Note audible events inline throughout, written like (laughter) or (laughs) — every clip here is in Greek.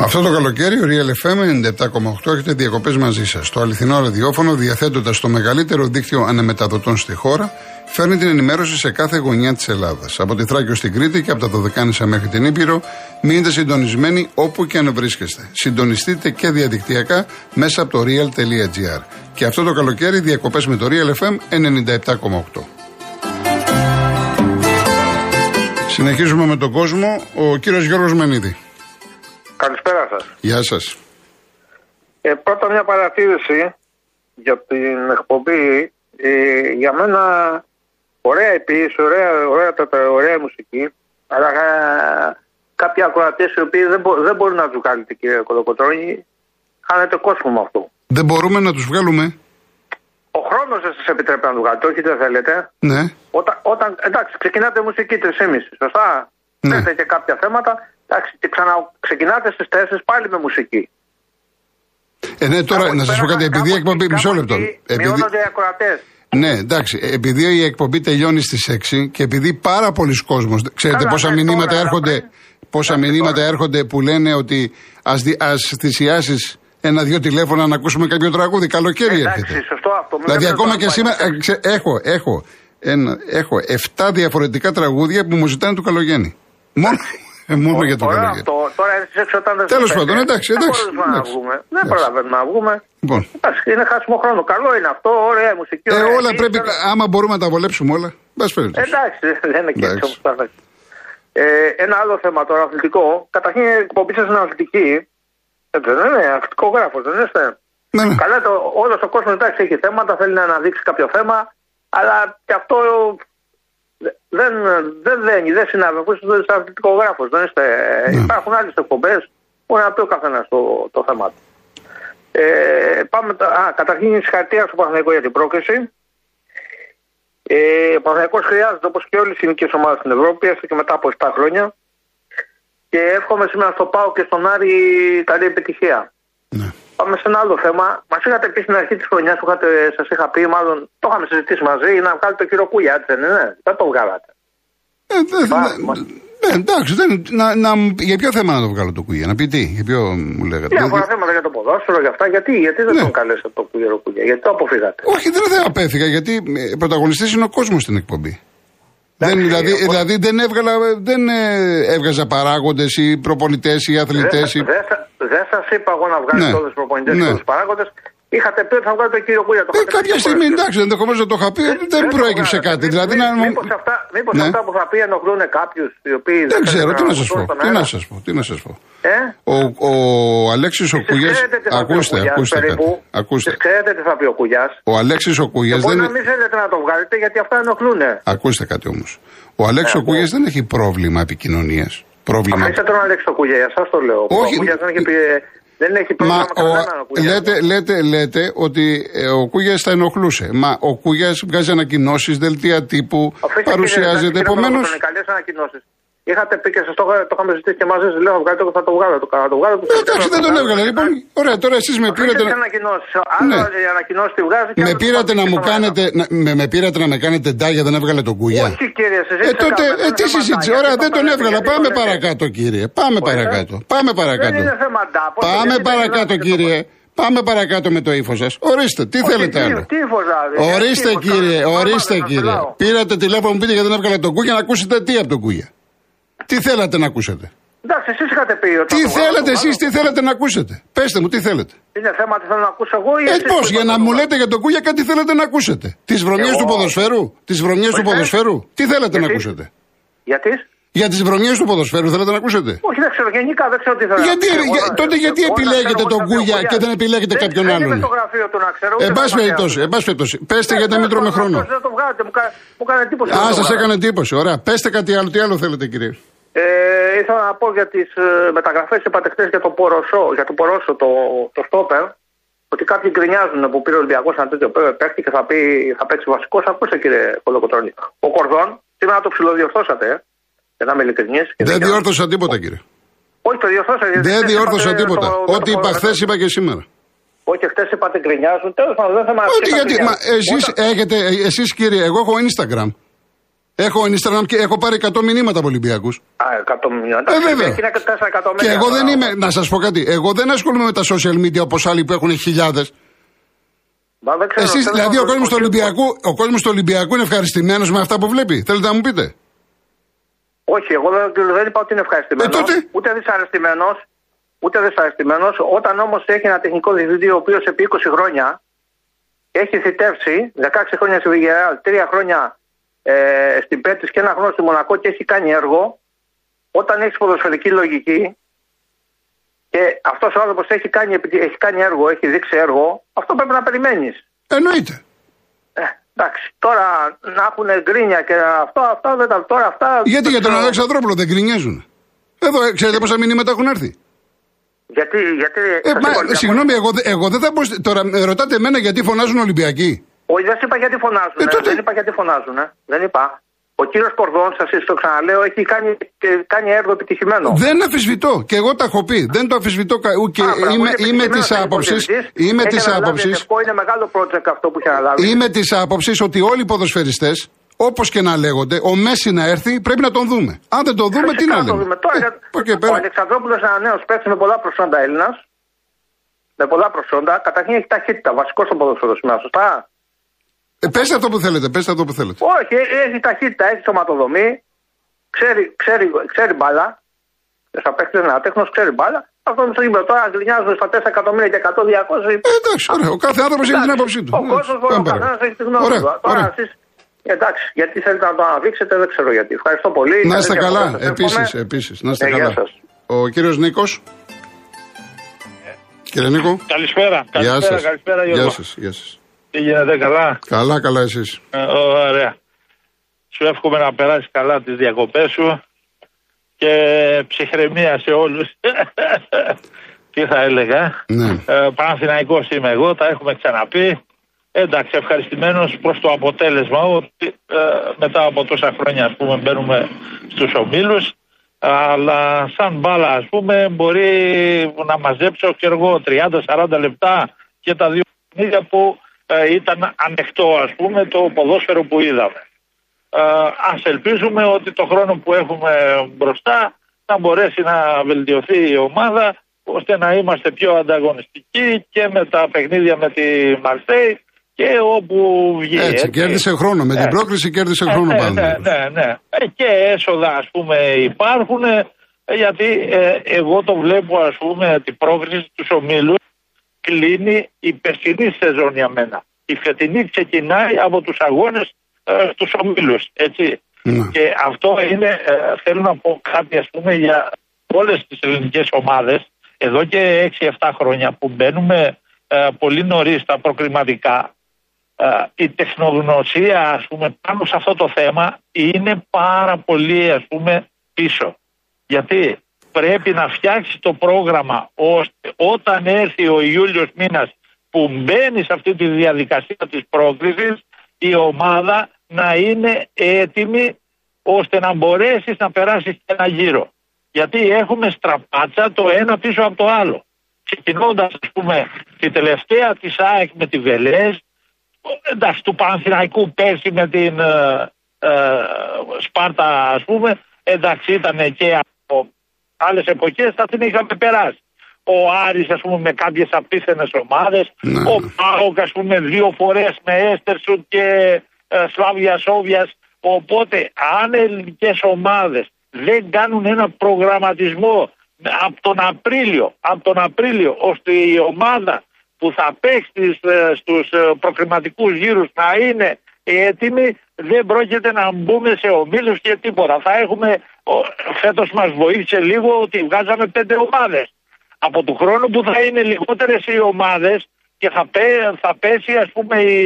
Αυτό το καλοκαίρι ο Real FM 97,8 έχετε διακοπές μαζί σας. Το αληθινό ραδιόφωνο, διαθέτοντας το μεγαλύτερο δίκτυο ανεμεταδοτών στη χώρα, φέρνει την ενημέρωση σε κάθε γωνιά της Ελλάδας. Από τη Θράκη στην Κρήτη και από τα Δωδεκάνησα μέχρι την Ήπειρο, μείνετε συντονισμένοι όπου και αν βρίσκεστε. Συντονιστείτε και διαδικτυακά μέσα από το real.gr. Και αυτό το καλοκαίρι διακοπές με το Real FM 97,8. Συνεχίζουμε με τον κόσμο. Ο κύριος Γιώργος Μενίδη. Καλησπέρα σας. Γεια σας. Ε, πρώτα μια παρατήρηση για την εκπομπή. Ε, για μένα ωραία η ποιήση, ωραία, ωραία, ωραία, ωραία μουσική, αλλά ε, κάποιοι ακροατές οι οποίοι δεν, μπο, δεν μπορούν να τους κάνετε κύριε Κολοκοτρώνη, χάνετε κόσμο με αυτό. Δεν μπορούμε να τους βγάλουμε. Ο χρόνος δεν σας επιτρέπει να τους κάνετε, όχι δεν θέλετε. Ναι. Όταν, όταν, εντάξει, ξεκινάτε μουσική 3,5, σωστά. Ναι. Έχετε και κάποια θέματα. Εντάξει, και ξανα, ξεκινάτε στις 4 πάλι με μουσική. Ε, ναι, τώρα Κάπου να σας εκεί πω πέρα, κάτι. Επειδή η κάπου εκπομπή. εκεί- Μισό κάπου λεπτό. εκεί Επειδή, Μειώνονται οι ακροατές. ναι, εντάξει. Επειδή η εκπομπή τελειώνει στις 6 και επειδή πάρα πολλοί κόσμος, Ξέρετε Καλά, πόσα ναι, μηνύματα τώρα, έρχονται. ναι. Πόσα Εντάξει, μηνύματα τώρα. έρχονται που λένε ότι ας θυσιάσεις ένα-δυο τηλέφωνα να ακούσουμε κάποιο τραγούδι. Καλοκαίρι Εντάξει, έρχεται. σωστό αυτό. Μην Δηλαδή λέτε ακόμα τώρα και πάλι. σήμερα ε, ξέ- έχω, έχω, ένα, έχω 7 διαφορετικά τραγούδια που μου ζητάνε του καλογέννη. Μόνο, ε, μόνο για το Ωραία καλογέννη. αυτό. Τώρα έρθεις έξω όταν δεν Τέλος σας πάντων, πέφτει. εντάξει, Δεν εντάξει, μπορούμε να εντάξει. βγούμε. Δεν Εντάξει. προλαβαίνουμε να βγούμε. Λοιπόν. Εντάξει, είναι χάσιμο χρόνο. Καλό είναι αυτό. Ωραία η μουσική. Ε, ωραία όλα η πρέπει, τώρα- άμα μπορούμε να τα βολέψουμε όλα. Μπας περιπτώσει. Εντάξει, δεν είναι και έτσι Εντάξει. όπως θα λέει. Ε, ένα άλλο θέμα τώρα αθλητικό. Καταρχήν η εκπομπή σας είναι αθλητική. Ε, δεν είναι αθλητικογράφο, δεν είστε. Ναι, ναι. Καλά, το, όλος ο κόσμος εντάξει έχει θέματα, θέλει να αναδείξει κάποιο θέμα, αλλά και αυτό δεν, δεν δένει, δεν συνάδει. Αφού είστε αθλητικογράφος, δεν είστε. Ναι. Υπάρχουν άλλες εκπομπές, μπορεί να πει ο καθένας το, το θέμα του. Ε, πάμε, τα- α, καταρχήν συγχαρητήρια στο Παναγενικό για την πρόκληση. Ε, ο Παναγενικός χρειάζεται όπως και όλες οι ελληνικέ ομάδες στην Ευρώπη, έστω και μετά από 7 χρόνια. Και εύχομαι σήμερα στο ΠΑΟ και στον Άρη καλή επιτυχία. Ναι. Πάμε σε ένα άλλο θέμα. Μας είχατε πει στην αρχή της χρονιάς που σας είχα πει, μάλλον το είχαμε συζητήσει μαζί, να βγάλετε το κύριο Κούλια, έτσι δεν είναι; Δεν το βγάλατε. Ε, δε- Πάρα, δε- μα- ναι, εντάξει, δεν, να, να, για ποιο θέμα να το βγάλω το κουγιά, να πει τι, για ποιο μου λέγατε. Διάφορα Δεν- θέματα για το ποδόσφαιρο, για αυτά. Γιατί, γιατί δεν Ναι. τον καλέσατε το κύριο Κούλια, γιατί το αποφύγατε. Όχι, δεν θα απέφυγα, γιατί ε, πρωταγωνιστής είναι ο κόσμος στην εκπομπή. Δεν, Εντάξει, δηλαδή, εγώ- δηλαδή δεν, έβγαλα, δεν ε, έβγαζα παράγοντες ή προπονητές ή αθλητές. ή- Δεν δεν σας είπα εγώ να βγάλετε Ναι. όλους τους προπονητές Ναι. και τους παράγοντες. Είχατε πει ότι θα βγάλετε τον κύριο Κούλια. Το Ε, είχατε πει κάποια και στιγμή, φορές. εντάξει, ενδεχομένως να το είχα πει, δεν, το προέκυψε βγάλατε. κάτι. Μήπως- Δηλαδή, να, Μήπως αυτά, μήπως Ναι. αυτά που θα πει ενοχλούν κάποιους οι οποίοι δεν ξέρω, τι να θέλουν σας πω. ακούσουν Τι τον να αέρα; σας πω, τι να σας πω. Ε; Ο, ο Αλέξης ο Κούγια. ξέρετε τι θα πει ο Ακούστε, Κούγιας, ακούστε περίπου. κάτι. Ακούστε. Εσείς ξέρετε τι θα πει ο Κούγιας. Ο Αλέξης ο Κούγιας Μπορεί δεν. να μην θέλετε να το βγάλετε γιατί αυτά ενοχλούν. Ακούστε κάτι όμως. Ο Αλέξης ο Ε, Κούγιας δεν έχει πρόβλημα επικοινωνίας. Πρόβλημα. Αφήστε τον Αλέξη το Κούγια, για σας το λέω. Όχι. Ο Κούγιας δεν έχει, πει, δεν έχει Μα πρόβλημα με ο, κανέναν ο Κούγιας. λέτε, λέτε, λέτε ότι ε, ο Κούγια θα ενοχλούσε. Μα ο Κούγια βγάζει ανακοινώσει, δελτία τύπου, Αφήστε, παρουσιάζεται. κύριε, Επομένω. κύριε, καλές ανακοινώσεις. Είχατε πει και σας το, το είχαμε ζητήσει και μαζί σας, λέω βγάλετε το, θα το βγάλω, το, θα το βγάλω. το- Ε, Εντάξει, δεν τον το- έβγαλε. Λοιπόν, ωραία, τώρα εσείς με πήρατε. Αφήστε να- τις ανακοινώσεις. Άλλο Ναι. η ανακοινώση τη βγάζει και Με άλλο πήρατε το να βάζει μου και στον αέρα. κάνετε. να- με, με πήρατε να με κάνετε ντάγια, δεν έβγαλε τον Κούγια. Όχι κύριε, Ε, συζήτηση τότε, κάνουμε, ε, δεν τι είναι συζήτηση. θέματα. Ωραία, Γιατί δεν το τον λέτε, έβγαλα. γιατί Πάμε το λέτε. παρακάτω, κύριε. Πάμε παρακάτω. Πάμε Δεν παρακάτω. είναι θέμα ντάπο. Πάμε γιατί παρακάτω, δεν είναι κύριε. Πάμε παρακάτω με το ύφος σας. Ορίστε, τι θέλετε τι- άλλο; τι ύφος, δηλαδή, Ορίστε, τι ύφος, κύριε, καλά, ορίστε, καλά, κύριε. μιλάω. Πήρατε τηλέφωνο μου πείτε γιατί δεν έβγαλε τον Κούγια να ακούσετε τι από τον Κούγια. Τι θέλατε να ακούσετε. Εντάξει, εσείς είχατε πει ότι. Τι θα το βγάλω, θέλετε το εσεί, βγάλω. τι θέλετε να ακούσετε. Πέστε μου, τι θέλετε. Είναι θέμα τι θέλω να ακούσω εγώ ή Ε, εσείς πώ, που για είπατε να το μου βγάλω. λέτε για τον Κούγια κάτι θέλετε να ακούσετε. Τι βρωμιέ Εγώ- του ποδοσφαίρου. Τι βρωμιέ του Όχι, ποδοσφαίρου. Τι θέλετε να Γιατί? ακούσετε. Γιατί? Για τι βρωμιέ του ποδοσφαίρου θέλετε να ακούσετε. Όχι, δεν ξέρω, γενικά δεν ξέρω τι θέλω. Γιατί, να ξέρω. για- Εγώ- τότε γιατί εγώ να επιλέγετε ξέρω, τον εγώ να Κούγια ξέρω, και δεν επιλέγετε δεν- κάποιον δεν άλλον. είμαι στο γραφείο του να ξέρω. Εν ούτε πάση να περιπτώσει, μαθαίνω. εν πάση περιπτώσει. Πέστε Ε, γιατί να μην τέλος τρώμε πάντων, χρόνο. αυτός Δεν το βγάλετε, μου κα- μου έκανε εντύπωση. Α, δεν το σα βγάλατε. έκανε εντύπωση. Ωραία. Πέστε κάτι άλλο. Τι άλλο θέλετε, κύριε. Ε, ήθελα να πω για τις μεταγραφές είπατε χθες για το Ποροσό, για το Πορόσο, το, το στόπερ. Ότι κάποιοι γκρινιάζουν που πήρε ο Ολυμπιακός ένα τέτοιο παίχτη και θα, πει, θα παίξει βασικός. Ακούστε κύριε Κολοκοτρόνη. Ο Κορδόν, σήμερα το ψιλοδιορθώσατε, ε, για να είμαι ειλικρινής. Δεν διόρθωσα τίποτα, κύριε. Όχι, το διορθώσα. γιατί Δεν χθες διόρθωσα είπατε τίποτα. το- το- Ό,τι το- είπα το- χθες είπα και σήμερα. Όχι, χθες είπατε γκρινιάζουν. Τέλος πάντων, δεν θα μας Ό,τι γιατί. Μα εσείς έχετε. Εσείς, κύριε, εγώ έχω Instagram. Έχω Instagram και έχω πάρει 100 μηνύματα από Ολυμπιακούς. Α, 100 μηνύματα. Ε, βέβαια. Είναι 4 εκατομμύρια. Και εγώ δεν τώρα. είμαι, να σας πω κάτι, εγώ δεν ασχολούμαι με τα social media όπως άλλοι που έχουν χιλιάδες. Μα δεν ξέρω, Εσείς, θέλω δηλαδή, να ο κόσμος του ρωτήσω- Ολυμπιακού, ο κόσμος του Ολυμπιακού είναι ευχαριστημένος με αυτά που βλέπει; Θέλετε να μου πείτε; Όχι, εγώ δεν, δεν είπα ότι είναι ευχαριστημένος. Ε, τότε. Ούτε δυσαρεστημένος. Ούτε δυσαρεστημένος. Όταν όμως έχει ένα τεχνικό διευθυντή ο οποίος επί 20 χρόνια έχει θητεύσει 16 χρόνια στη Βιγεράλ, 3 χρόνια ε, στην Πέτρη και ένα χρόνο στη Μονακό και έχει κάνει έργο, όταν έχει ποδοσφαιρική λογική και αυτός ο άνθρωπος έχει, κάνει, επιτυ- έχει κάνει έργο, έχει δείξει έργο, αυτό πρέπει να περιμένεις. Εννοείται. Ε, εντάξει, τώρα να έχουν γκρίνια και αυτό, αυτά δεν τα. Τώρα αυτά. Γιατί για τον ξέρω. Αλεξανδρόπουλο δεν γκρινιάζουν. Εδώ, ε, ξέρετε πόσα μηνύματα έχουν έρθει; Γιατί, γιατί. Ε, σας μα, είπα, λοιπόν, συγγνώμη, εγώ, δε- εγώ δεν θα πω. σ- Τώρα ε, ρωτάτε εμένα γιατί φωνάζουν Ολυμπιακοί. Όχι, δεν σου είπα γιατί φωνάζουν. Ε, τότε. Δεν είπα γιατί φωνάζουν. Δεν είπα. Ο κύριος Κορδόν, σας το ξαναλέω, έχει κάνει, και κάνει έργο επιτυχημένο. Δεν αφισβητώ. Και εγώ τα έχω πει. Δεν το αφισβητώ. κα- ου- Και Α, μπράβο, είμαι, είναι είμαι επιτυχημένος της ο άποψη. υποδιευθυντής. Είμαι Έχει της αναλάβει άποψη. Λευκό, Είναι μεγάλο project αυτό που έχει αναλάβει. Είμαι της άποψης ότι όλοι οι ποδοσφαιριστές, όπως και να λέγονται, ο Μέση να έρθει πρέπει να τον δούμε. Αν δεν τον δούμε, τι Φυσικά να το λέμε; δούμε. Τώρα, Ε, για- από εκεί ο πέρα. Αλεξανδρόπουλος είναι ένα νέος παίκτης με πολλά προσόντα Έλληνας. Με πολλά προσόντα. Καταρχήν έχει ταχύτητα. Βασικός στο ποδόσφαιρο σήμερα, σωστά. Ε, πέστε αυτό που θέλετε, πέστε αυτό που θέλετε. Όχι, ε- έχει ταχύτητα, έχει σωματοδομή. Ξέρει, ξέρει, ξέρει μπάλα. Σαν παίκτης ένα τέχνος, ξέρει μπάλα. Αυτό είναι το γήπεδο. Τώρα γκρινιάζουν στα 4 εκατομμύρια και 100-200. Ε, εντάξει, ωραία. Ο κάθε άνθρωπος έχει την άποψή του. Ο κόσμος μπορεί Πάμε ο πέρα. καθένα έχει τη γνώμη Ωραία, του. Τώρα ωραία. εσείς. Εντάξει, γιατί θέλετε να το αναδείξετε, δεν ξέρω γιατί. Ευχαριστώ πολύ. Να είστε Καλή καλά, διακοπές, επίση, εύχομαι. επίσης. Να είστε Ε, γεια καλά. σας. Ο κύριος Νίκος. Κύριε Νίκο. Καλησπέρα. Γεια Καλησπέρα, σας. καλησπέρα Γιώργο. Γεια σας. Γεια σας. Τι γίνεται καλά; Καλά, καλά εσείς. Ε, ωραία. Σου εύχομαι να περάσεις καλά τις διακοπές σου και ψυχραιμία σε όλους. (laughs) Τι θα έλεγα. Ναι. Ε, Παναθηναϊκός είμαι εγώ, τα έχουμε ξαναπεί. Εντάξει, ευχαριστημένος προς το αποτέλεσμα ότι ε, μετά από τόσα χρόνια ας πούμε μπαίνουμε στους ομίλους αλλά σαν μπάλα ας πούμε μπορεί να μαζέψω ξέρω εγώ 30-40 λεπτά και τα δύο παιχνίδια που ε, ήταν ανοιχτό ας πούμε το ποδόσφαιρο που είδαμε. Ε, ας ελπίζουμε ότι το χρόνο που έχουμε μπροστά να μπορέσει να βελτιωθεί η ομάδα ώστε να είμαστε πιο ανταγωνιστικοί και με τα παιχνίδια με τη Μαρσέη και όπου βγει. Έτσι, κέρδισε χρόνο. Με την Ε. πρόκριση κέρδισε Ε, χρόνο ναι, πάνω. ναι, ναι, ναι. Ε, και έσοδα ας πούμε υπάρχουν ε, γιατί ε, εγώ το βλέπω ας πούμε την πρόκριση τους ομίλους κλείνει η περσινή σεζόν για μένα. Η φετινή ξεκινάει από τους αγώνες ε, στους ομίλους, έτσι. Ναι. Και αυτό είναι, ε, θέλω να πω κάτι ας πούμε για όλες τις ελληνικές ομάδες εδώ και 6-7 χρόνια που μπαίνουμε ε, πολύ νωρίς στα προκριματικά ε, η τεχνογνωσία ας πούμε πάνω σε αυτό το θέμα είναι πάρα πολύ ας πούμε πίσω. Γιατί πρέπει να φτιάξει το πρόγραμμα ώστε όταν έρθει ο Ιούλιος μήνας που μπαίνει σε αυτή τη διαδικασία της πρόκρισης η ομάδα να είναι έτοιμη ώστε να μπορέσεις να περάσεις ένα γύρο. Γιατί έχουμε στραπάτσα το ένα πίσω από το άλλο. Ξεκινώντας ας πούμε τη τελευταία της ΑΕΚ με τη Βελές εντάξει, του Παναθηναϊκού πέρσι με την ε, ε, Σπάρτα ας πούμε εντάξει ήταν και από άλλες εποχές θα την είχαμε περάσει. Ο Άρης ας πούμε με κάποιες απίθανες ομάδες, Ναι. ο Πάοκ ας πούμε δύο φορές με Έστερσουτ και ε, Σλάβια Σόβιας οπότε αν ελληνικές ομάδες δεν κάνουν ένα προγραμματισμό από τον Απρίλιο, από τον Απρίλιο ώστε η ομάδα που θα παίξει στις, ε, στους ε, προκριματικούς γύρους να είναι έτοιμοι δεν πρόκειται να μπούμε σε ομίλους και τίποτα. Θα έχουμε, ο- φέτος μας βοήθησε λίγο ότι βγάζαμε πέντε ομάδες. Από του χρόνου που θα είναι λιγότερες οι ομάδες και θα, πέ- θα πέσει ας πούμε η,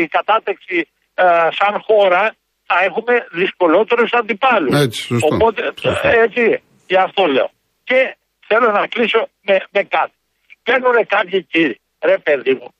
η κατάταξη ε, σαν χώρα θα έχουμε δυσκολότερους αντιπάλους. Έτσι, σωστό. Οπότε Σωστό. ε, έτσι, γι' αυτό λέω. Και θέλω να κλείσω με, με κάτι. Παίρνουν κάποιοι κύριοι, ρε παιδί μου,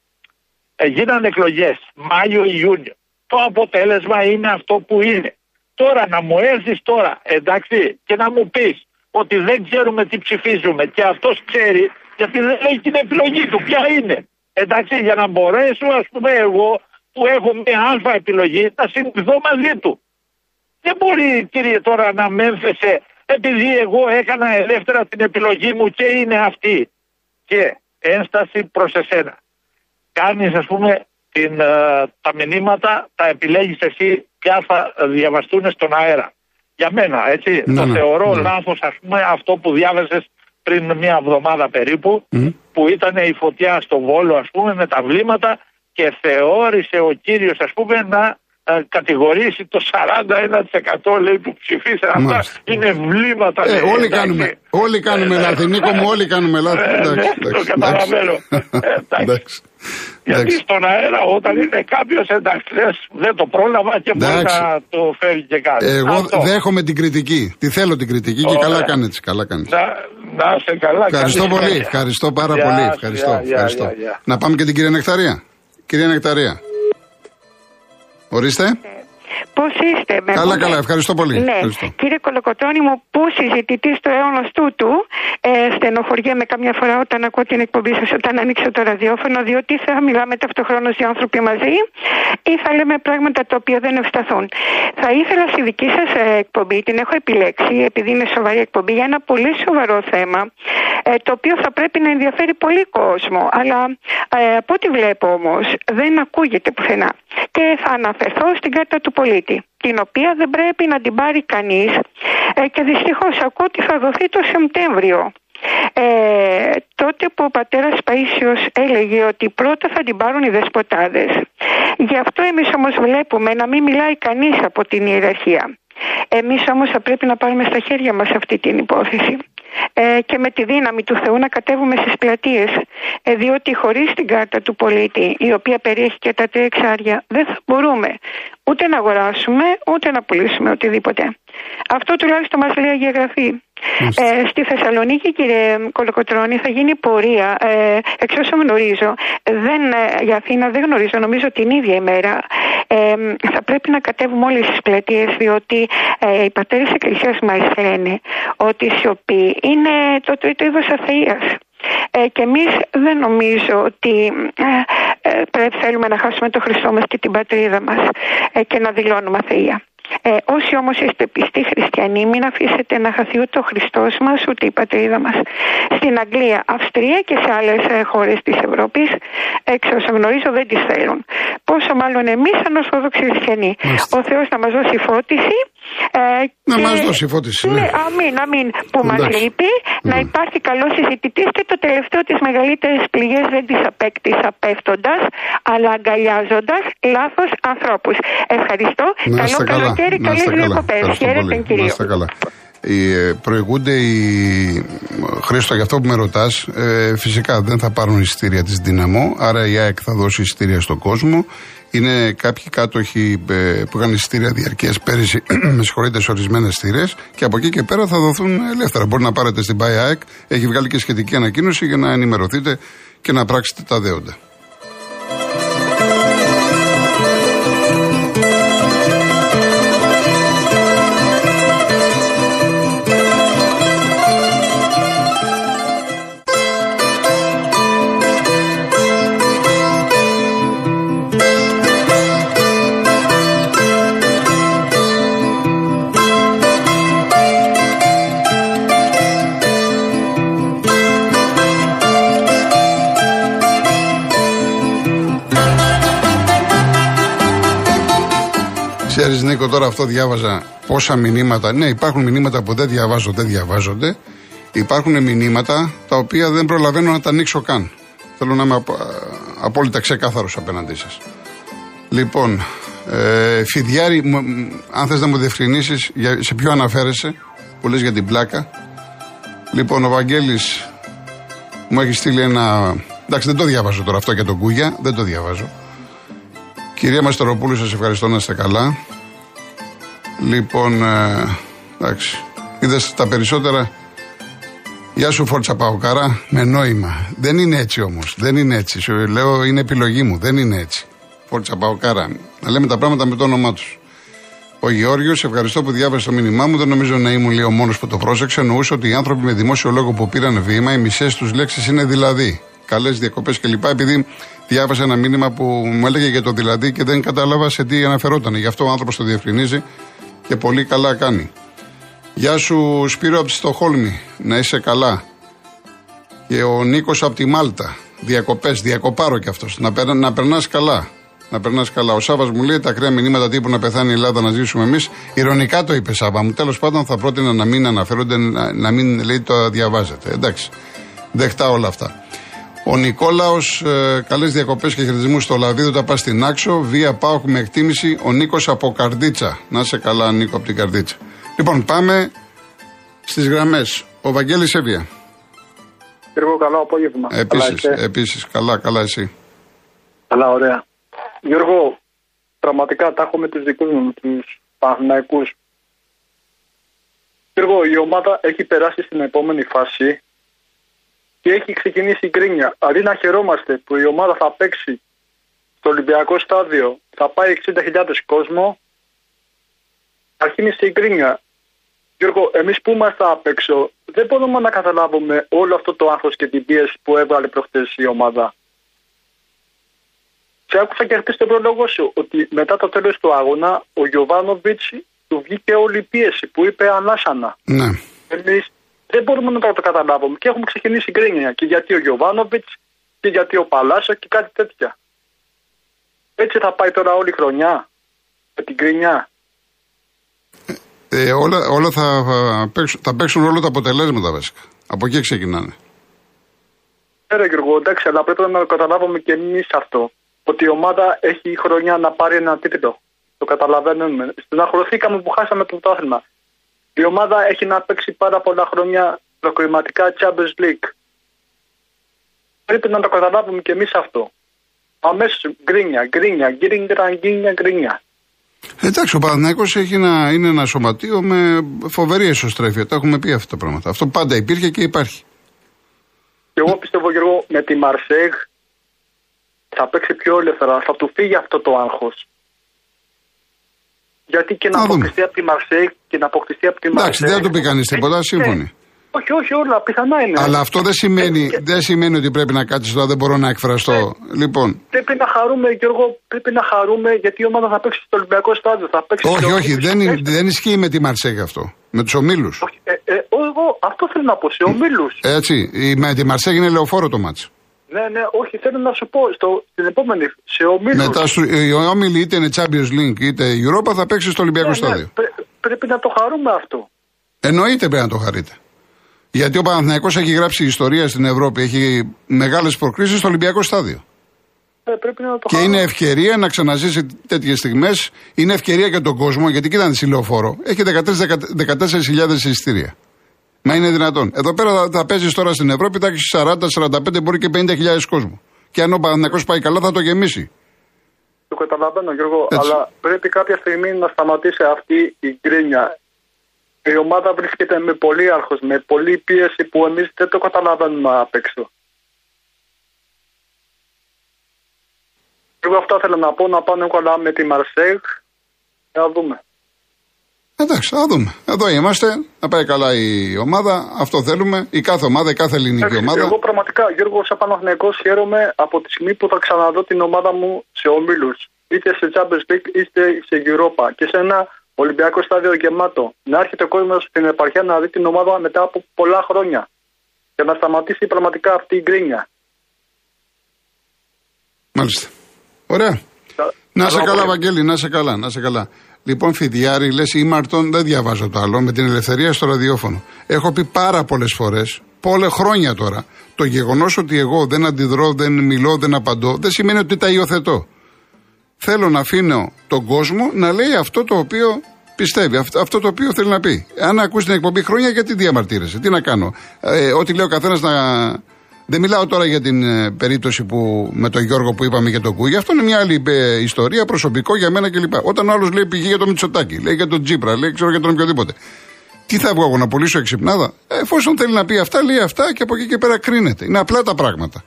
ε, γίνανε εκλογές Μάιο-Ιούνιο. Το αποτέλεσμα είναι αυτό που είναι. Τώρα να μου έρθεις τώρα, εντάξει, και να μου πεις ότι δεν ξέρουμε τι ψηφίζουμε και αυτός ξέρει, γιατί δεν έχει την επιλογή του. Ποια είναι. Εντάξει, για να μπορέσω, ας πούμε, εγώ που έχω μια αλφα επιλογή, να συνδυθώ μαζί του. Δεν μπορεί κύριε τώρα να με έμφεσε επειδή εγώ έκανα ελεύθερα την επιλογή μου και είναι αυτή. Και ένσταση προς εσένα. Κάνεις ας πούμε την, ε, τα μηνύματα, τα επιλέγεις εσύ ποια θα διαβαστούν στον αέρα. Για μένα έτσι, Ναι, το ναι, θεωρώ ναι. λάθος ας πούμε αυτό που διάβασες πριν μια εβδομάδα περίπου που ήταν η φωτιά στο Βόλο ας πούμε με τα βλήματα και θεώρησε ο κύριος ας πούμε να ε, κατηγορήσει το 41% λέει που ψηφίσαν αυτά Μάλιστα. είναι βλήματα Ε, λέει, όλοι εντάξει. κάνουμε, όλοι κάνουμε Ε, λάθη. Νίκο μου, όλοι κάνουμε λάθη. Ε, Εντάξει, ναι, εντάξει, το καταλαβαίνω. (laughs) Ε, εντάξει. Εντάξει. Γιατί Εντάξει. στον αέρα όταν είναι κάποιος εντάξει λες, δεν το πρόλαβα και μπορεί Εντάξει. να το φέρει και κάτι. Εγώ Αυτό. δέχομαι την κριτική. Τη θέλω την κριτική και Ωραία. καλά κάνετε. Καλά κάνετε. Να, να είσαι καλά. Ευχαριστώ καλή πολύ. συνέχεια. Ευχαριστώ πάρα Γεια πολύ. σου, Ευχαριστώ. γεια, γεια, ευχαριστώ. γεια, γεια. Να πάμε και την κυρία Νεκταρία. Κυρία Νεκταρία. Ορίστε. Πώς είστε, με Καλά, καλά. Ευχαριστώ πολύ. Ναι, Ευχαριστώ. κύριε Κολοκοτρώνη μου, που συζητητής του αιώνα τούτου, ε, στενοχωριέμαι καμιά φορά όταν ακούω την εκπομπή σας, όταν ανοίξω το ραδιόφωνο, διότι θα μιλάμε ταυτοχρόνως οι άνθρωποι μαζί ή θα λέμε πράγματα τα οποία δεν ευσταθούν. Θα ήθελα στη δική σας εκπομπή, την έχω επιλέξει, επειδή είναι σοβαρή εκπομπή, για ένα πολύ σοβαρό θέμα, ε, το οποίο θα πρέπει να ενδιαφέρει πολύ κόσμο. Αλλά ε, από ό,τι βλέπω όμως, δεν ακούγεται πουθενά. Και θα αναφερθώ στην κάρτα του πολίτη, την οποία δεν πρέπει να την πάρει κανείς ε, και δυστυχώς ακούω ότι θα δοθεί το Σεπτέμβριο. Ε, τότε που ο πατέρας Παΐσιος έλεγε ότι πρώτα θα την πάρουν οι δεσποτάδες. Γι' αυτό εμείς όμως βλέπουμε να μην μιλάει κανείς από την ιεραρχία. Εμείς όμως θα πρέπει να πάρουμε στα χέρια μας αυτή την υπόθεση ε, και με τη δύναμη του Θεού να κατέβουμε στις πλατείες ε, διότι χωρίς την κάρτα του πολίτη η οποία περιέχει και τα τρία εξάρια δεν θα μπορούμε ούτε να αγοράσουμε ούτε να πουλήσουμε οτιδήποτε. Αυτό τουλάχιστον μας λέει η Αγγραφή. Ε, στη Θεσσαλονίκη, κύριε Κολοκοτρώνη, θα γίνει πορεία. Ε, εξ όσων γνωρίζω, δεν, ε, για Αθήνα δεν γνωρίζω, νομίζω την ίδια ημέρα. Ε, θα πρέπει να κατέβουμε όλες τις πλατείες, διότι ε, οι πατέρες Εκκλησίας μας λένε ότι η σιωπή είναι το τρίτο είδος αθείας. Ε, και εμείς δεν νομίζω ότι ε, ε, πρέπει θέλουμε να χάσουμε το Χριστό μας και την πατρίδα μας ε, και να δηλώνουμε αθεία. Ε, όσοι όμως είστε πιστοί χριστιανοί, μην αφήσετε να χαθεί ούτε ο Χριστός μας, ούτε η πατρίδα μας. Στην Αγγλία, Αυστρία και σε άλλες ε, χώρες της Ευρώπης, εξ όσων γνωρίζω, δεν τις θέλουν. Πόσο μάλλον εμείς σαν Ορθόδοξοι χριστιανοί. Μάλιστα. Ο Θεός να μας δώσει φώτιση. Ε, Να και- μας δώσει φώτιση, ναι. Ναι, αμήν, αμήν. Που μας Εντάξει. λείπει να Ναι. υπάρχει καλός συζητητή και το τελευταίο τις μεγαλύτερες πληγές δεν τις απέκτησα πέφτοντας, αλλά αγκαλιάζοντας λάθος ανθρώπους. Ευχαριστώ. Να Καλό είστε καλά. καλοκαίρι, Να καλές είστε καλά. διακοπές. Ευχαριστώ Χαίρετε, πολύ. Να κύριο. είστε καλά. Οι, ε, προηγούνται οι. Χρήστο, για αυτό που με ρωτάς, ε, φυσικά δεν θα πάρουν εισιτήρια της Δύναμο, άρα η ΑΕΚ θα δώσει εισιτήρια στον κόσμο. Είναι κάποιοι κάτοχοι ε, που είχαν εισιτήρια διαρκείας πέρυσι, (clears throat) με συγχωρείτε, σε ορισμένες θύρες και από εκεί και πέρα θα δοθούν ελεύθερα. Μπορεί να πάρετε στην ΠΑΕ ΑΕΚ, έχει βγάλει και σχετική ανακοίνωση για να ενημερωθείτε και να πράξετε τα δέοντα. Νίκο, τώρα αυτό διάβαζα πόσα μηνύματα. Ναι, υπάρχουν μηνύματα που δεν διαβάζω, δεν διαβάζονται. Υπάρχουν μηνύματα τα οποία δεν προλαβαίνω να τα ανοίξω καν. Θέλω να είμαι απο- απόλυτα ξεκάθαρος απέναντί σας. Λοιπόν, ε, Φιδιάρη, μου- μ, αν θες να μου διευκρινίσεις σε ποιο αναφέρεσαι, που λες για την πλάκα. Λοιπόν, ο Βαγγέλης μου έχει στείλει ένα. Εντάξει, δεν το διαβάζω τώρα αυτό για τον Κούγια, δεν το διαβάζω. Κυρία Μαστεροπούλου, σας ευχαριστώ να είστε καλά. Λοιπόν, ε, εντάξει, είδες τα περισσότερα. Γεια σου Φόρτσα Παοκάρα, με νόημα. Δεν είναι έτσι όμως, δεν είναι έτσι. Σου λέω είναι επιλογή μου, δεν είναι έτσι. Φόρτσα Παοκάρα, να λέμε τα πράγματα με το όνομά τους. Ο Γεώργιος, ευχαριστώ που διάβασε το μήνυμά μου. Δεν νομίζω να ήμουν λέει ο μόνος που το πρόσεξε. Εννοούσε ότι οι άνθρωποι με δημόσιο λόγο που πήραν βήμα, οι μισές τους λέξεις είναι δηλαδή. Καλές διακοπές κλπ. Επειδή διάβασα ένα μήνυμα που μου έλεγε για το δηλαδή και δεν κατάλαβα σε τι αναφερόταν. Γι' αυτό ο άνθρωπος το διευκρινίζει Και πολύ καλά κάνει. Γεια σου Σπύρο από τη Στοχόλμη. Να είσαι καλά. Και ο Νίκος από τη Μάλτα. Διακοπές, διακοπάρο κι αυτός. Να, περ, να περνάς καλά. Να περνάς καλά. Ο Σάβα μου λέει τα ακραία μηνύματα τύπου να πεθάνει η Ελλάδα να ζήσουμε εμείς. Ηρωνικά το είπε Σάβα μου. Τέλος πάντων θα πρότεινα να μην αναφέρονται, να, να μην λέει το διαβάζετε. Εντάξει. Δεχτά όλα αυτά. Ο Νικόλαος, ε, καλές διακοπές και χαιρετισμούς στο Λαβίδο. Τα πας στην Άξο. Βία πάω με εκτίμηση. Ο Νίκος από Καρδίτσα. Να είσαι καλά, Νίκο από την Καρδίτσα. Λοιπόν, πάμε στις γραμμές. Ο Βαγγέλης Εύβοια. Γιώργο, καλό απόγευμα. Επίσης, καλά, επίσης, καλά, καλά εσύ. Καλά, ωραία. Γιώργο, πραγματικά τα έχω με τους δικούς μου, τους Παναθηναϊκούς. Γιώργο, η ομάδα έχει περάσει στην επόμενη φάση και έχει ξεκινήσει η γκρίνια. Αντί να χαιρόμαστε που η ομάδα θα παίξει στο Ολυμπιακό στάδιο, θα πάει 60.000 κόσμο, αρχίνησε η γκρίνια. Γιώργο, εμείς που είμαστε απ' έξω, δεν μπορούμε να καταλάβουμε όλο αυτό το άγχος και την πίεση που έβαλε προχτές η ομάδα. Και άκουσα και χθες τον πρόλογο σου ότι μετά το τέλος του αγώνα ο Γιωβάνοβιτς του βγήκε όλη η πίεση που είπε ανάσανα. Ναι. Εμείς δεν μπορούμε να το καταλάβουμε και έχουμε ξεκινήσει γκρίνια. Και γιατί ο Γιωβάνοβιτς και γιατί ο Παλάσο και κάτι τέτοια. Έτσι θα πάει τώρα όλη η χρονιά με την γκρίνια. Ε, όλα, όλα θα, παίξουν, θα παίξουν όλα τα αποτελέσματα βασικά. Από εκεί ξεκινάνε. Ναι, Γιώργο, εντάξει, αλλά πρέπει να καταλάβουμε και εμείς αυτό ότι η ομάδα έχει χρονιά να πάρει ένα τίτλο. Το καταλαβαίνουμε. Στεναχωρηθήκαμε που χάσαμε το πρωτάθλημα. Η ομάδα έχει να παίξει πάρα πολλά χρόνια προκριματικά Champions League. Πρέπει να το καταλάβουμε και εμείς αυτό. Αμέσως γκρίνια, γκρίνια, γκρίνια, γκρίνια, γκρίνια. Εντάξει, ο Παναθυναϊκό έχει να είναι ένα σωματείο με φοβερή εσωστρέφεια. Τα έχουμε πει αυτά τα πράγματα. Αυτό πάντα υπήρχε και υπάρχει. Και εγώ πιστεύω, Γιώργο, με τη Μαρσέγ θα παίξει πιο ελεύθερα, θα του φύγει αυτό το άγχος. Γιατί και να αποκτηθεί από τη Μαρσέη και να αποκτηθεί από τη Μαρσέη. Εντάξει, δεν θα του πει κανείς τίποτα, ε, σύμφωνοι. Όχι, όχι, όλα πιθανά είναι. Αλλά αυτό δεν σημαίνει, και... δεν σημαίνει ότι πρέπει να κάτσεις εδώ, δεν μπορώ να εκφραστώ. Ε, λοιπόν. Πρέπει να χαρούμε, Γιώργο, πρέπει να χαρούμε γιατί η ομάδα θα παίξει στο Ολυμπιακό στάδιο. Θα παίξει όχι, όχι, δεν, δεν ισχύει με τη Μαρσέη αυτό. Με τους ομίλους. Ε, ε, εγώ αυτό θέλω να πω, σε ομίλους. Έτσι, με τη Μαρσέη είναι λεωφόρο το μάτσο. Ναι, ναι, όχι, θέλω να σου πω στο, στην επόμενη, σε ομίλους. Μετά στο, οι όμιλοι είτε είναι Champions League είτε Europa θα παίξει στο Ολυμπιακό ναι, ναι Στάδιο. Ναι, πρέπει να το χαρούμε αυτό. Εννοείται πρέπει να το χαρείτε. Γιατί ο Παναθηναϊκός έχει γράψει ιστορία στην Ευρώπη, έχει μεγάλες προκρίσεις στο Ολυμπιακό Στάδιο. Ε, πρέπει να το και είναι ευκαιρία να ξαναζήσει τέτοιες στιγμές. Είναι ευκαιρία για τον κόσμο, γιατί κοίτα τη λεωφόρο. Έχει 13-14.000 εισιτήρια. Μα είναι δυνατόν. Εδώ πέρα θα, θα παίζεις τώρα στην Ευρώπη, θα έχεις 40, 45, μπορεί και 50.000 κόσμο. Και αν ο Παναθυνακό πάει καλά, θα το γεμίσει. Το καταλαβαίνω, Γιώργο, Έτσι. αλλά πρέπει κάποια στιγμή να σταματήσει αυτή η γκρίνια. Η ομάδα βρίσκεται με πολύ άρχο, με πολύ πίεση που εμείς δεν το καταλαβαίνουμε απ' έξω. Εγώ αυτό θέλω να πω, να πάνε καλά με τη Μαρσέγ. Να δούμε. Εντάξει, θα δούμε. Εδώ είμαστε. Να πάει καλά η ομάδα. Αυτό θέλουμε. Η κάθε ομάδα, η κάθε ελληνική ομάδα. Εγώ πραγματικά, Γιώργος, σαν Παναθυναϊκό, χαίρομαι από τη στιγμή που θα ξαναδώ την ομάδα μου σε ομίλους. Είτε σε Champions League είτε σε Europa. Και σε ένα Ολυμπιακό στάδιο γεμάτο. Να έρχεται ο κόσμος στην επαρχία να δει την ομάδα μετά από πολλά χρόνια. Και να σταματήσει πραγματικά αυτή η γκρίνια. Μάλιστα. Ωραία. Να σε καλά, Βαγγέλη, να σε καλά, να σε καλά. Λοιπόν, Φιδιάρη, λες Ήμαρτον, δεν διαβάζω το άλλο, με την ελευθερία στο ραδιόφωνο. Έχω πει πάρα πολλές φορές, πολλέ χρόνια τώρα, το γεγονός ότι εγώ δεν αντιδρώ, δεν μιλώ, δεν απαντώ, δεν σημαίνει ότι τα υιοθετώ. Θέλω να αφήνω τον κόσμο να λέει αυτό το οποίο πιστεύει, αυτό το οποίο θέλει να πει. Αν ακούσει την εκπομπή χρόνια, γιατί διαμαρτύρεσαι, τι να κάνω. Ε, ό,τι λέει ο καθένας να, δεν μιλάω τώρα για την ε, περίπτωση που, με τον Γιώργο που είπαμε για τον Κούγια. Αυτό είναι μια άλλη ε, ιστορία, προσωπικό για μένα κλπ. Όταν ο άλλος λέει πηγή για το Μητσοτάκι, λέει για τον Τζίπρα, λέει ξέρω για τον οποιοδήποτε. Τι θα βγω εγώ να πουλήσω εξυπνάδα; Ε, εφόσον θέλει να πει αυτά, λέει αυτά και από εκεί και πέρα κρίνεται. Είναι απλά τα πράγματα.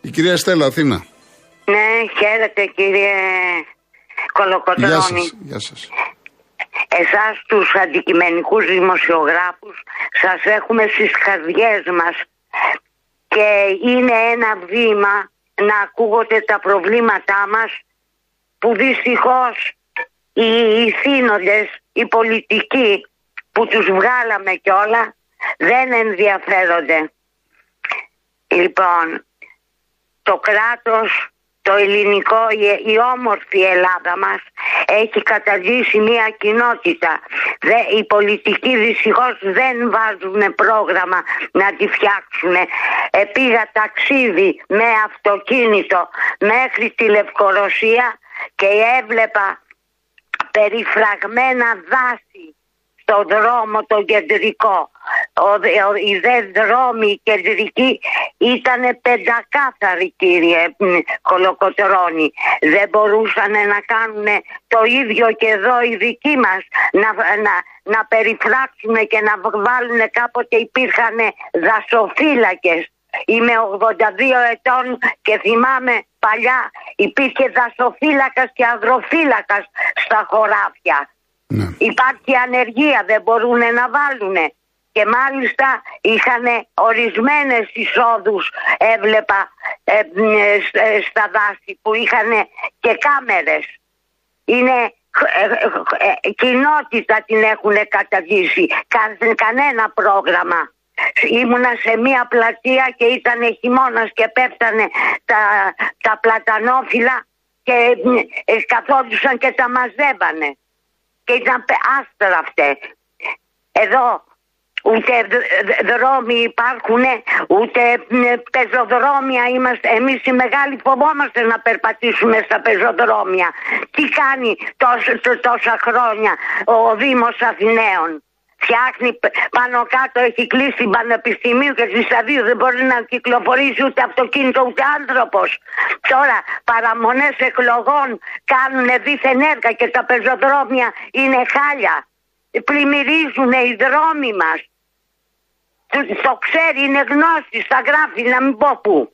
Η κυρία Στέλλα, Αθήνα. Ναι, χαίρετε κύριε Κολοκοτρώνη. Γεια σας, γεια σας. Εσάς τους αντικειμενικούς δημοσιογράφους σας έχουμε στις καρδιές μας και είναι ένα βήμα να ακούγονται τα προβλήματά μας που δυστυχώς οι ηθήνοντες, οι πολιτικοί που τους βγάλαμε κιόλα δεν ενδιαφέρονται. Λοιπόν, το κράτος το ελληνικό, η, όμορφη Ελλάδα μας έχει καταζήσει μια κοινότητα. Δε, οι πολιτικοί δυστυχώς δεν βάζουν πρόγραμμα να τη φτιάξουν. Ε, πήγα ταξίδι με αυτοκίνητο μέχρι τη Λευκορωσία και έβλεπα περιφραγμένα δάση στο δρόμο το κεντρικό. Ο, ο, οι δε δρόμοι κεντρικοί ήταν πεντακάθαροι κύριε Κολοκοτρώνη. Δεν μπορούσαν να κάνουν το ίδιο και εδώ οι δικοί μας να, να, να περιφράξουν και να βάλουν κάποτε υπήρχαν δασοφύλακες. Είμαι 82 ετών και θυμάμαι παλιά υπήρχε δασοφύλακας και αγροφύλακας στα χωράφια. Ναι. Υπάρχει ανεργία, δεν μπορούν να βάλουν. Και μάλιστα είχαν ορισμένες εισόδους έβλεπα ε, ε, στα δάση που είχαν και κάμερες. Είναι ε, κοινότητα την έχουν καταδύσει, κανένα πρόγραμμα. Ήμουνα σε μία πλατεία και ήταν χειμώνας και πέφτανε τα, τα πλατανόφυλλα και καθόντουσαν και τα μαζεύανε και ήταν άστραφτε. Εδώ ούτε δρόμοι υπάρχουν, ούτε πεζοδρόμια είμαστε. Εμείς οι μεγάλοι φοβόμαστε να περπατήσουμε στα πεζοδρόμια. Τι κάνει τόσα, τόσα χρόνια ο Δήμος Αθηναίων; Φτιάχνει πάνω κάτω, έχει κλείσει την Πανεπιστημίου και τη Σταδίου. Δεν μπορεί να κυκλοφορήσει ούτε αυτοκίνητο ούτε άνθρωπος. Τώρα παραμονές εκλογών κάνουν δίθεν έργα και τα πεζοδρόμια είναι χάλια. Πλημμυρίζουν οι δρόμοι μας. Το ξέρει, είναι γνώστης, στα γράφει, να μην πω πού.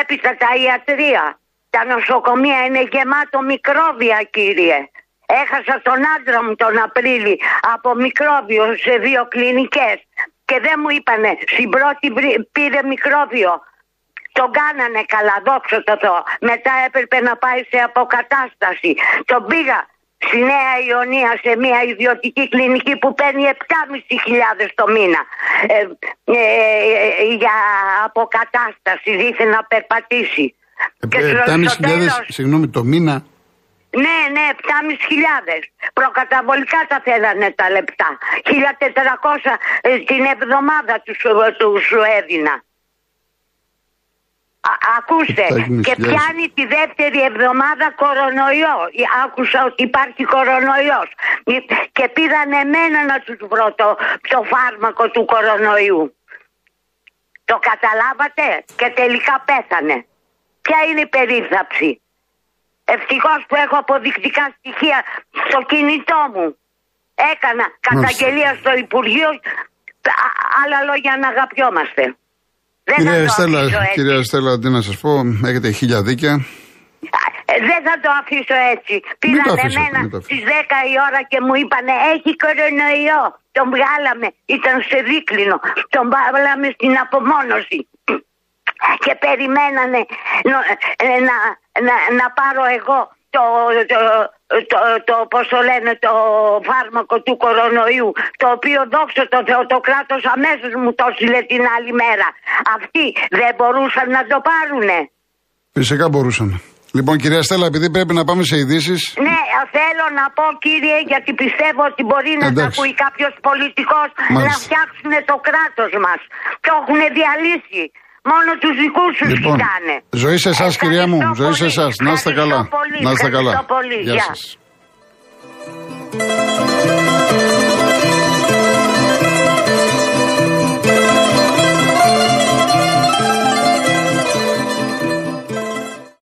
Έπειτα τα ιατρία. Τα νοσοκομεία είναι γεμάτο μικρόβια, κύριε. Έχασα τον άντρα μου τον Απρίλη από μικρόβιο σε δύο κλινικές και δεν μου είπανε στην πρώτη πήρε μικρόβιο. Τον κάνανε καλά, δόξα τω Θεώ. Μετά έπρεπε να πάει σε αποκατάσταση. Τον πήγα στη Νέα Ιωνία σε μια ιδιωτική κλινική που παίρνει 7.500 το μήνα ε, ε, ε, για αποκατάσταση, δίθεν να περπατήσει. Ε, 7.500, συγγνώμη, το μήνα. Ναι, ναι, 7.500. Προκαταβολικά τα θέλανε τα λεπτά. 1.400 ε, την εβδομάδα τους, τους σου έδινα. ακούστε, και πιάνει τη δεύτερη εβδομάδα κορονοϊό. Άκουσα ότι υπάρχει κορονοϊός. Και πήραν εμένα να τους βρω το, το φάρμακο του κορονοϊού. Το καταλάβατε; Και τελικά πέθανε. Ποια είναι η περίθαψη; Ευτυχώς που έχω αποδεικτικά στοιχεία στο κινητό μου. Έκανα καταγγελία στο Υπουργείο. Άλλα λόγια να αγαπιόμαστε. Δεν κυρία, Στέλλα, κυρία Στέλλα, τι να σας πω, έχετε χίλια δίκαια. Ε, δεν θα το αφήσω έτσι. Πήραν εμένα στις 10 η ώρα και μου είπανε έχει κορονοϊό. Τον βγάλαμε, ήταν σε δίκλινο. Τον βάλαμε στην απομόνωση και περιμένανε ε, να, να, να πάρω εγώ το, το, το, το, πώς το λένε, το φάρμακο του κορονοϊού, το οποίο δόξα το Θεό το κράτος αμέσως μου το στείλε την άλλη μέρα. Αυτοί δεν μπορούσαν να το πάρουνε. Φυσικά μπορούσαν. Λοιπόν, κυρία Στέλλα, επειδή πρέπει να πάμε σε ειδήσει. Ναι, θέλω να πω, κύριε, γιατί πιστεύω ότι μπορεί να τα ακούει κάποιος πολιτικός να φτιάξουν το κράτος μας. Το έχουν διαλύσει. Μόνο τους δικούς σου λοιπόν, κοιτάνε. Ζωή σε εσάς, κυρία μου. Ζωή σε εσάς. Να είστε καλά. Πολύ, να είστε καλά. Γεια, σας.